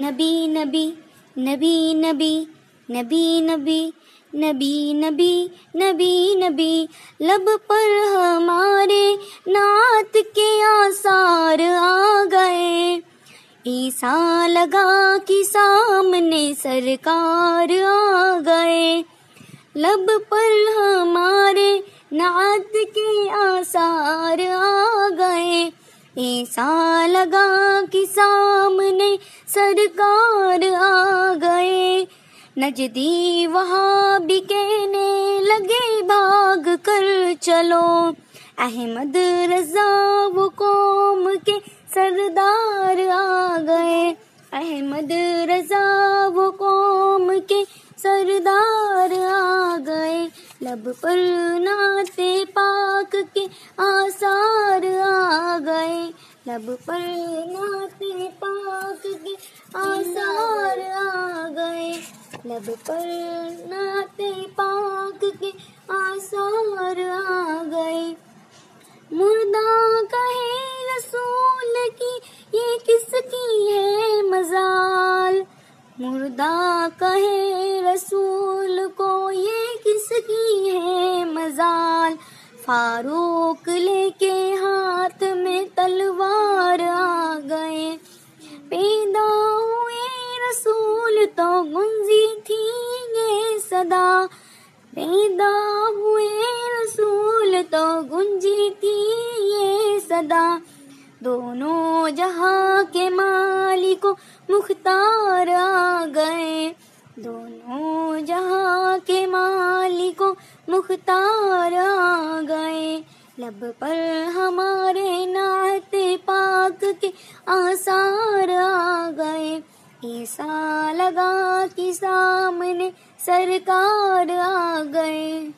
نبی نبی نبی نبی نبی نبی نبی نبی نبی نبی لب پر ہمارے نعت کے آثار آ گئے عیسیٰ لگا کی سامنے سرکار آ گئے لب پر ہمارے نعت کے آثار آ گئے ایسا لگا کہ سامنے سرکار آ گئے۔ نجدی وہاں بھی کہنے لگے، بھاگ کر چلو۔ احمد رضا وہ قوم کے سردار آ گئے۔ احمد رضا وہ قوم کے سردار آ گئے۔ لب پر ناتے پاک کے آثار آ گئے لب پر ناتے پاک کے آثار آ گئے۔ لب پر ناتے پاک کے آثار آ گئے۔ مردہ کہے رسول کی، یہ کس کی ہے مزال؟ مردہ کہے رسول کو، یہ کس کی ہے مزال؟ فاروق لے کے ہاتھ تو گنجی تھی یہ صدا پیدا ہوئے رسول تو گنجی تھی یہ صدا۔ دونوں جہاں کے مالک مختار آ گئے۔ دونوں جہاں کے مالک مختار آ گئے۔ لب پر ہمارے نعت پاک کے آثار آ گئے۔ ایسا لگا کہ سامنے سرکار آ گئے۔